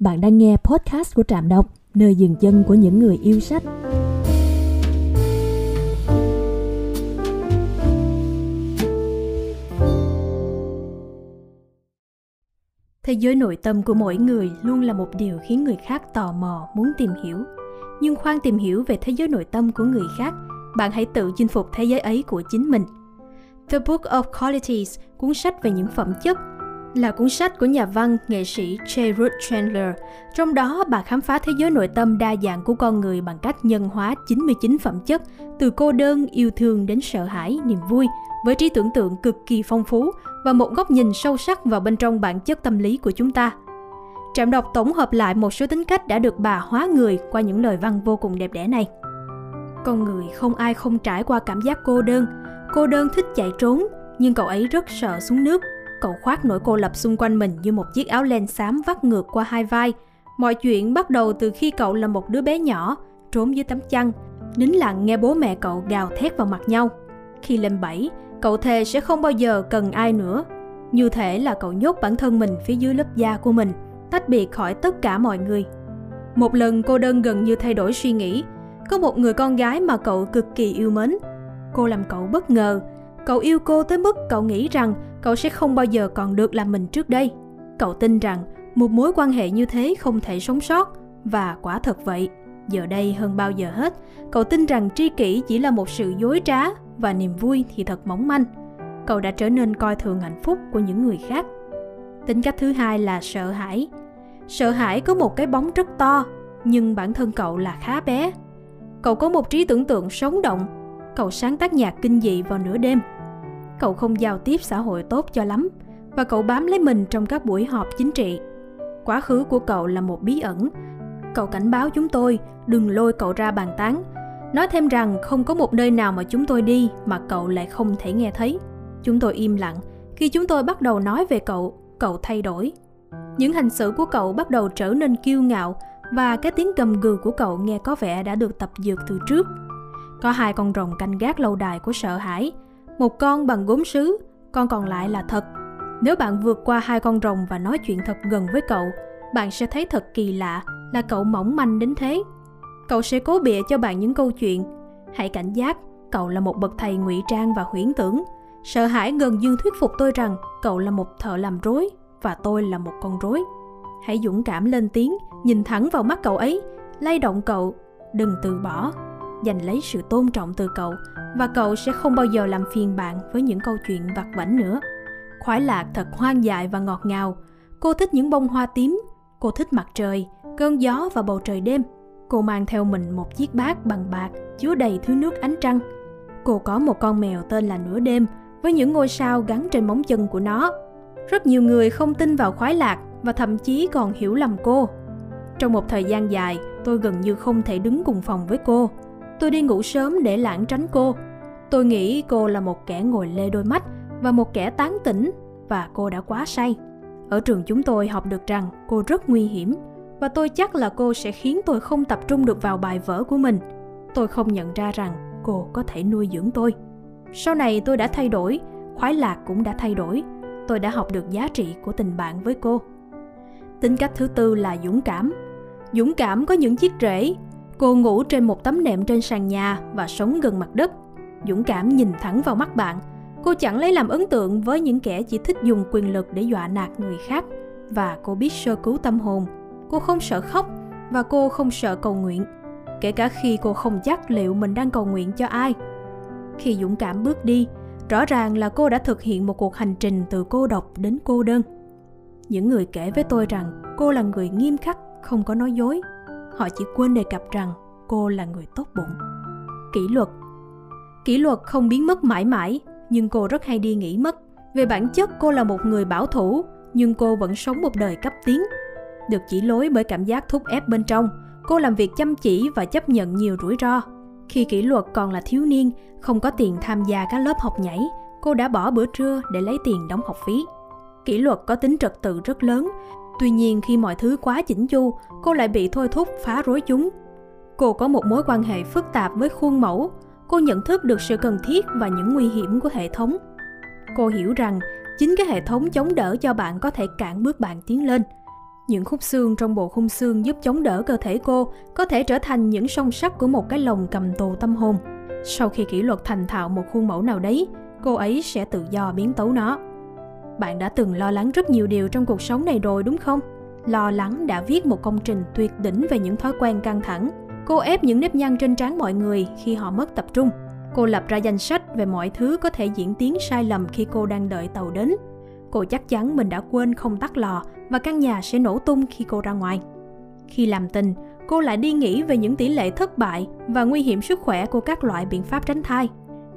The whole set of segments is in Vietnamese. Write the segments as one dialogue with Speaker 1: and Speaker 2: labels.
Speaker 1: Bạn đang nghe podcast của Trạm Đọc, nơi dừng chân của những người yêu sách. Thế giới nội tâm của mỗi người luôn là một điều khiến người khác tò mò muốn tìm hiểu. Nhưng khoan tìm hiểu về thế giới nội tâm của người khác, bạn hãy tự chinh phục thế giới ấy của chính mình. The Book of Qualities, cuốn sách về những phẩm chất là cuốn sách của nhà văn, nghệ sĩ J. Ruth Chandler. Trong đó, bà khám phá thế giới nội tâm đa dạng của con người bằng cách nhân hóa 99 phẩm chất, từ cô đơn, yêu thương đến sợ hãi, niềm vui, với trí tưởng tượng cực kỳ phong phú và một góc nhìn sâu sắc vào bên trong bản chất tâm lý của chúng ta. Trạm đọc tổng hợp lại một số tính cách đã được bà hóa người qua những lời văn vô cùng đẹp đẽ này. Con người không ai không trải qua cảm giác cô đơn. Cô đơn thích chạy trốn, nhưng cậu ấy rất sợ xuống nước Cậu khoác nỗi cô lập xung quanh mình như một chiếc áo len xám vắt ngược qua hai vai. Mọi chuyện bắt đầu từ khi cậu là một đứa bé nhỏ, trốn dưới tấm chăn, nín lặng nghe bố mẹ cậu gào thét vào mặt nhau. Khi lên bảy, cậu thề sẽ không bao giờ cần ai nữa. Như thể là cậu nhốt bản thân mình phía dưới lớp da của mình, tách biệt khỏi tất cả mọi người. Một lần cô đơn gần như thay đổi suy nghĩ. Có một người con gái mà cậu cực kỳ yêu mến. Cô làm cậu bất ngờ. Cậu yêu cô tới mức cậu nghĩ rằng cậu sẽ không bao giờ còn được là mình trước đây. Cậu tin rằng một mối quan hệ như thế không thể sống sót. Và quả thật vậy. Giờ đây hơn bao giờ hết, cậu tin rằng tri kỷ chỉ là một sự dối trá và niềm vui thì thật mỏng manh. Cậu đã trở nên coi thường hạnh phúc của những người khác. Tính cách thứ hai là sợ hãi. Sợ hãi có một cái bóng rất to, nhưng bản thân cậu là khá bé. Cậu có một trí tưởng tượng sống động. Cậu sáng tác nhạc kinh dị vào nửa đêm cậu không giao tiếp xã hội tốt cho lắm và cậu bám lấy mình trong các buổi họp chính trị. Quá khứ của cậu là một bí ẩn. Cậu cảnh báo chúng tôi đừng lôi cậu ra bàn tán. Nói thêm rằng không có một nơi nào mà chúng tôi đi mà cậu lại không thể nghe thấy. Chúng tôi im lặng. Khi chúng tôi bắt đầu nói về cậu, cậu thay đổi. Những hành xử của cậu bắt đầu trở nên kiêu ngạo và cái tiếng gầm gừ của cậu nghe có vẻ đã được tập dượt từ trước. Có hai con rồng canh gác lâu đài của sợ hãi, một con bằng gốm sứ, con còn lại là thật. Nếu bạn vượt qua hai con rồng và nói chuyện thật gần với cậu, bạn sẽ thấy thật kỳ lạ là cậu mỏng manh đến thế. Cậu sẽ cố bịa cho bạn những câu chuyện. Hãy cảnh giác, cậu là một bậc thầy ngụy trang và huyễn tưởng. Sợ hãi gần dương thuyết phục tôi rằng cậu là một thợ làm rối và tôi là một con rối. Hãy dũng cảm lên tiếng, nhìn thẳng vào mắt cậu ấy, lay động cậu, đừng từ bỏ, giành lấy sự tôn trọng từ cậu và cậu sẽ không bao giờ làm phiền bạn với những câu chuyện vặt vảnh nữa. Khoái lạc thật hoang dại và ngọt ngào. Cô thích những bông hoa tím, cô thích mặt trời, cơn gió và bầu trời đêm. Cô mang theo mình một chiếc bát bằng bạc chứa đầy thứ nước ánh trăng. Cô có một con mèo tên là Nửa đêm với những ngôi sao gắn trên móng chân của nó. Rất nhiều người không tin vào khoái lạc và thậm chí còn hiểu lầm cô. Trong một thời gian dài, tôi gần như không thể đứng cùng phòng với cô Tôi đi ngủ sớm để lãng tránh cô. Tôi nghĩ cô là một kẻ ngồi lê đôi mắt và một kẻ tán tỉnh và cô đã quá say. Ở trường chúng tôi học được rằng cô rất nguy hiểm và tôi chắc là cô sẽ khiến tôi không tập trung được vào bài vở của mình. Tôi không nhận ra rằng cô có thể nuôi dưỡng tôi. Sau này tôi đã thay đổi, khoái lạc cũng đã thay đổi. Tôi đã học được giá trị của tình bạn với cô. Tính cách thứ tư là dũng cảm. Dũng cảm có những chiếc rễ Cô ngủ trên một tấm nệm trên sàn nhà và sống gần mặt đất. Dũng cảm nhìn thẳng vào mắt bạn. Cô chẳng lấy làm ấn tượng với những kẻ chỉ thích dùng quyền lực để dọa nạt người khác. Và cô biết sơ cứu tâm hồn. Cô không sợ khóc và cô không sợ cầu nguyện. Kể cả khi cô không chắc liệu mình đang cầu nguyện cho ai. Khi dũng cảm bước đi, rõ ràng là cô đã thực hiện một cuộc hành trình từ cô độc đến cô đơn. Những người kể với tôi rằng cô là người nghiêm khắc, không có nói dối họ chỉ quên đề cập rằng cô là người tốt bụng. Kỷ luật. Kỷ luật không biến mất mãi mãi, nhưng cô rất hay đi nghỉ mất. Về bản chất, cô là một người bảo thủ, nhưng cô vẫn sống một đời cấp tiến. Được chỉ lối bởi cảm giác thúc ép bên trong, cô làm việc chăm chỉ và chấp nhận nhiều rủi ro. Khi kỷ luật còn là thiếu niên, không có tiền tham gia các lớp học nhảy, cô đã bỏ bữa trưa để lấy tiền đóng học phí. Kỷ luật có tính trật tự rất lớn Tuy nhiên khi mọi thứ quá chỉnh chu, cô lại bị thôi thúc phá rối chúng. Cô có một mối quan hệ phức tạp với khuôn mẫu. Cô nhận thức được sự cần thiết và những nguy hiểm của hệ thống. Cô hiểu rằng chính cái hệ thống chống đỡ cho bạn có thể cản bước bạn tiến lên. Những khúc xương trong bộ khung xương giúp chống đỡ cơ thể cô có thể trở thành những song sắt của một cái lồng cầm tù tâm hồn. Sau khi kỷ luật thành thạo một khuôn mẫu nào đấy, cô ấy sẽ tự do biến tấu nó. Bạn đã từng lo lắng rất nhiều điều trong cuộc sống này rồi đúng không? Lo lắng đã viết một công trình tuyệt đỉnh về những thói quen căng thẳng. Cô ép những nếp nhăn trên trán mọi người khi họ mất tập trung. Cô lập ra danh sách về mọi thứ có thể diễn tiến sai lầm khi cô đang đợi tàu đến. Cô chắc chắn mình đã quên không tắt lò và căn nhà sẽ nổ tung khi cô ra ngoài. Khi làm tình, cô lại đi nghĩ về những tỷ lệ thất bại và nguy hiểm sức khỏe của các loại biện pháp tránh thai.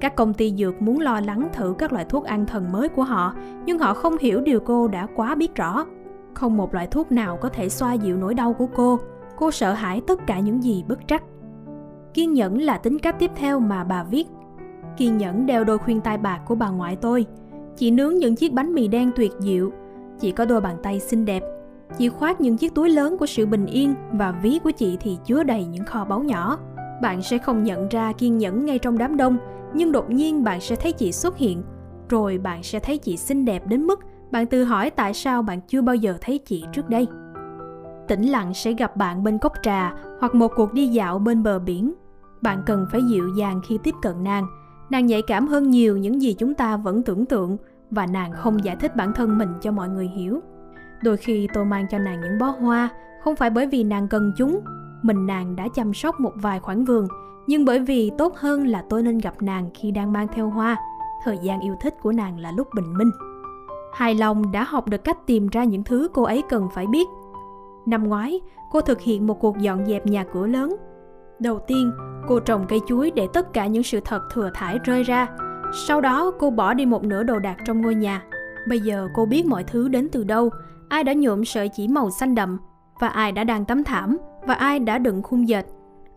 Speaker 1: Các công ty dược muốn lo lắng thử các loại thuốc an thần mới của họ, nhưng họ không hiểu điều cô đã quá biết rõ. Không một loại thuốc nào có thể xoa dịu nỗi đau của cô. Cô sợ hãi tất cả những gì bất trắc. Kiên nhẫn là tính cách tiếp theo mà bà viết. Kiên nhẫn đeo đôi khuyên tai bạc của bà ngoại tôi. Chị nướng những chiếc bánh mì đen tuyệt diệu. Chị có đôi bàn tay xinh đẹp. Chị khoác những chiếc túi lớn của sự bình yên và ví của chị thì chứa đầy những kho báu nhỏ. Bạn sẽ không nhận ra kiên nhẫn ngay trong đám đông, nhưng đột nhiên bạn sẽ thấy chị xuất hiện. Rồi bạn sẽ thấy chị xinh đẹp đến mức bạn tự hỏi tại sao bạn chưa bao giờ thấy chị trước đây. Tĩnh lặng sẽ gặp bạn bên cốc trà hoặc một cuộc đi dạo bên bờ biển. Bạn cần phải dịu dàng khi tiếp cận nàng. Nàng nhạy cảm hơn nhiều những gì chúng ta vẫn tưởng tượng và nàng không giải thích bản thân mình cho mọi người hiểu. Đôi khi tôi mang cho nàng những bó hoa không phải bởi vì nàng cần chúng mình nàng đã chăm sóc một vài khoảng vườn. Nhưng bởi vì tốt hơn là tôi nên gặp nàng khi đang mang theo hoa. Thời gian yêu thích của nàng là lúc bình minh. Hài lòng đã học được cách tìm ra những thứ cô ấy cần phải biết. Năm ngoái, cô thực hiện một cuộc dọn dẹp nhà cửa lớn. Đầu tiên, cô trồng cây chuối để tất cả những sự thật thừa thải rơi ra. Sau đó, cô bỏ đi một nửa đồ đạc trong ngôi nhà. Bây giờ cô biết mọi thứ đến từ đâu. Ai đã nhuộm sợi chỉ màu xanh đậm? Và ai đã đang tắm thảm và ai đã đựng khung dệt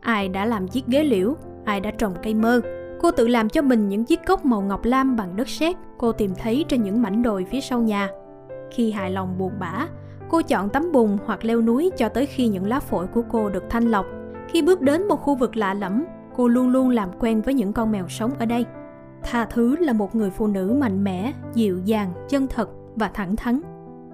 Speaker 1: ai đã làm chiếc ghế liễu ai đã trồng cây mơ Cô tự làm cho mình những chiếc cốc màu ngọc lam bằng đất sét cô tìm thấy trên những mảnh đồi phía sau nhà. Khi hài lòng buồn bã, cô chọn tắm bùn hoặc leo núi cho tới khi những lá phổi của cô được thanh lọc. Khi bước đến một khu vực lạ lẫm, cô luôn luôn làm quen với những con mèo sống ở đây. Tha thứ là một người phụ nữ mạnh mẽ, dịu dàng, chân thật và thẳng thắn.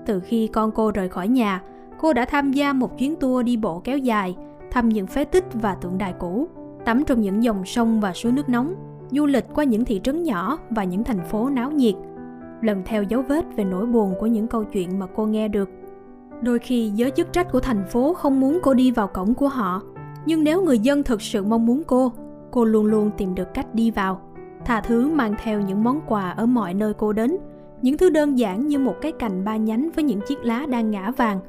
Speaker 1: Từ khi con cô rời khỏi nhà, cô đã tham gia một chuyến tour đi bộ kéo dài, thăm những phế tích và tượng đài cũ tắm trong những dòng sông và suối nước nóng, du lịch qua những thị trấn nhỏ và những thành phố náo nhiệt, lần theo dấu vết về nỗi buồn của những câu chuyện mà cô nghe được. Đôi khi giới chức trách của thành phố không muốn cô đi vào cổng của họ, nhưng nếu người dân thực sự mong muốn cô, cô luôn luôn tìm được cách đi vào. Thà thứ mang theo những món quà ở mọi nơi cô đến, những thứ đơn giản như một cái cành ba nhánh với những chiếc lá đang ngã vàng,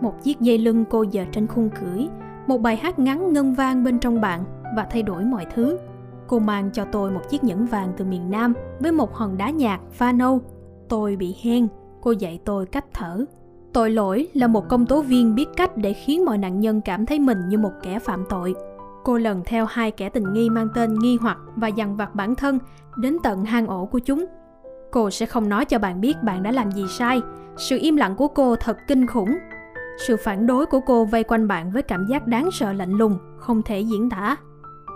Speaker 1: một chiếc dây lưng cô giờ trên khung cưỡi, một bài hát ngắn ngân vang bên trong bạn và thay đổi mọi thứ. Cô mang cho tôi một chiếc nhẫn vàng từ miền Nam với một hòn đá nhạt pha nâu. Tôi bị hen, cô dạy tôi cách thở. Tội lỗi là một công tố viên biết cách để khiến mọi nạn nhân cảm thấy mình như một kẻ phạm tội. Cô lần theo hai kẻ tình nghi mang tên nghi hoặc và dằn vặt bản thân đến tận hang ổ của chúng. Cô sẽ không nói cho bạn biết bạn đã làm gì sai. Sự im lặng của cô thật kinh khủng. Sự phản đối của cô vây quanh bạn với cảm giác đáng sợ lạnh lùng, không thể diễn tả.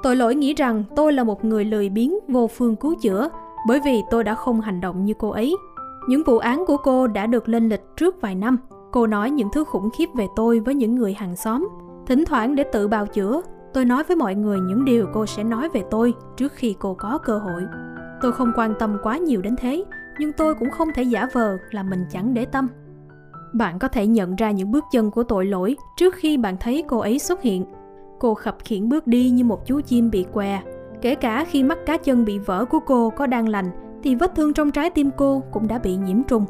Speaker 1: Tội lỗi nghĩ rằng tôi là một người lười biếng vô phương cứu chữa bởi vì tôi đã không hành động như cô ấy. Những vụ án của cô đã được lên lịch trước vài năm. Cô nói những thứ khủng khiếp về tôi với những người hàng xóm. Thỉnh thoảng để tự bào chữa, tôi nói với mọi người những điều cô sẽ nói về tôi trước khi cô có cơ hội. Tôi không quan tâm quá nhiều đến thế, nhưng tôi cũng không thể giả vờ là mình chẳng để tâm. Bạn có thể nhận ra những bước chân của tội lỗi trước khi bạn thấy cô ấy xuất hiện Cô khập khiễng bước đi như một chú chim bị què. Kể cả khi mắt cá chân bị vỡ của cô có đang lành, thì vết thương trong trái tim cô cũng đã bị nhiễm trùng.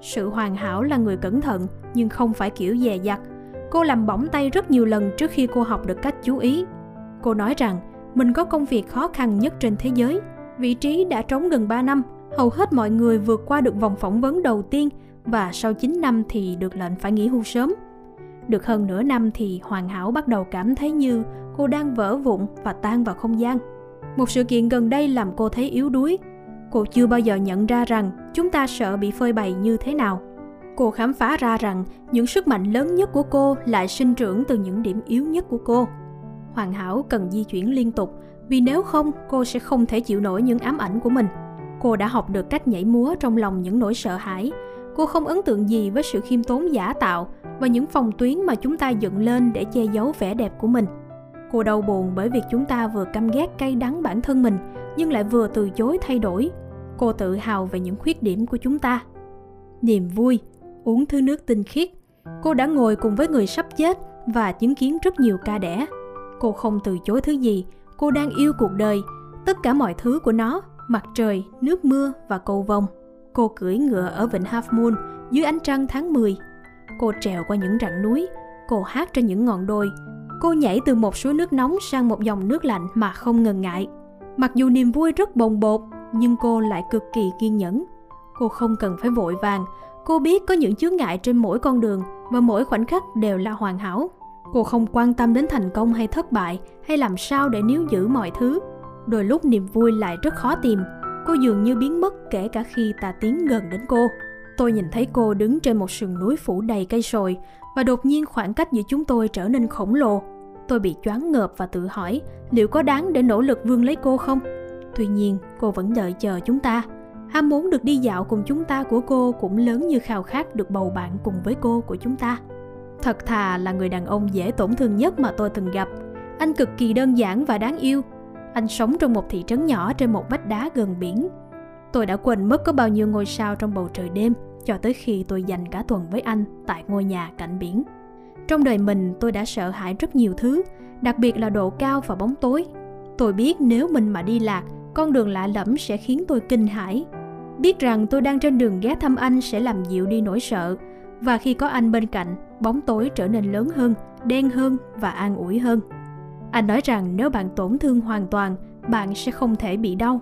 Speaker 1: Sự hoàn hảo là người cẩn thận, nhưng không phải kiểu dè dặt. Cô làm bỏng tay rất nhiều lần trước khi cô học được cách chú ý. Cô nói rằng mình có công việc khó khăn nhất trên thế giới. Vị trí đã trống gần 3 năm, hầu hết mọi người vượt qua được vòng phỏng vấn đầu tiên và sau 9 năm thì được lệnh phải nghỉ hưu sớm. Được hơn nửa năm thì Hoàn Hảo bắt đầu cảm thấy như cô đang vỡ vụn và tan vào không gian. Một sự kiện gần đây làm cô thấy yếu đuối. Cô chưa bao giờ nhận ra rằng chúng ta sợ bị phơi bày như thế nào. Cô khám phá ra rằng những sức mạnh lớn nhất của cô lại sinh trưởng từ những điểm yếu nhất của cô. Hoàn Hảo cần di chuyển liên tục, vì nếu không, cô sẽ không thể chịu nổi những ám ảnh của mình. Cô đã học được cách nhảy múa trong lòng những nỗi sợ hãi Cô không ấn tượng gì với sự khiêm tốn giả tạo và những phòng tuyến mà chúng ta dựng lên để che giấu vẻ đẹp của mình. Cô đau buồn bởi việc chúng ta vừa căm ghét cay đắng bản thân mình nhưng lại vừa từ chối thay đổi. Cô tự hào về những khuyết điểm của chúng ta. Niềm vui, uống thứ nước tinh khiết. Cô đã ngồi cùng với người sắp chết và chứng kiến rất nhiều ca đẻ. Cô không từ chối thứ gì, cô đang yêu cuộc đời, tất cả mọi thứ của nó, mặt trời, nước mưa và cầu vồng. Cô cưỡi ngựa ở vịnh Half Moon dưới ánh trăng tháng 10. Cô trèo qua những rặng núi, cô hát trên những ngọn đồi. Cô nhảy từ một suối nước nóng sang một dòng nước lạnh mà không ngần ngại. Mặc dù niềm vui rất bồng bột, nhưng cô lại cực kỳ kiên nhẫn. Cô không cần phải vội vàng, cô biết có những chướng ngại trên mỗi con đường và mỗi khoảnh khắc đều là hoàn hảo. Cô không quan tâm đến thành công hay thất bại hay làm sao để níu giữ mọi thứ. Đôi lúc niềm vui lại rất khó tìm, cô dường như biến mất kể cả khi ta tiến gần đến cô. Tôi nhìn thấy cô đứng trên một sườn núi phủ đầy cây sồi và đột nhiên khoảng cách giữa chúng tôi trở nên khổng lồ. Tôi bị choáng ngợp và tự hỏi liệu có đáng để nỗ lực vươn lấy cô không? Tuy nhiên, cô vẫn đợi chờ chúng ta. Ham muốn được đi dạo cùng chúng ta của cô cũng lớn như khao khát được bầu bạn cùng với cô của chúng ta. Thật thà là người đàn ông dễ tổn thương nhất mà tôi từng gặp. Anh cực kỳ đơn giản và đáng yêu. Anh sống trong một thị trấn nhỏ trên một vách đá gần biển. Tôi đã quên mất có bao nhiêu ngôi sao trong bầu trời đêm cho tới khi tôi dành cả tuần với anh tại ngôi nhà cạnh biển. Trong đời mình tôi đã sợ hãi rất nhiều thứ, đặc biệt là độ cao và bóng tối. Tôi biết nếu mình mà đi lạc, con đường lạ lẫm sẽ khiến tôi kinh hãi. Biết rằng tôi đang trên đường ghé thăm anh sẽ làm dịu đi nỗi sợ, và khi có anh bên cạnh, bóng tối trở nên lớn hơn, đen hơn và an ủi hơn. Anh nói rằng nếu bạn tổn thương hoàn toàn, bạn sẽ không thể bị đau.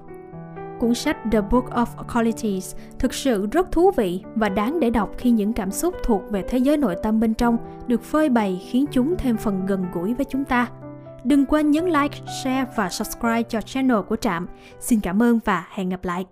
Speaker 1: Cuốn sách The Book of Qualities thực sự rất thú vị và đáng để đọc khi những cảm xúc thuộc về thế giới nội tâm bên trong được phơi bày khiến chúng thêm phần gần gũi với chúng ta. Đừng quên nhấn like, share và subscribe cho channel của Trạm. Xin cảm ơn và hẹn gặp lại.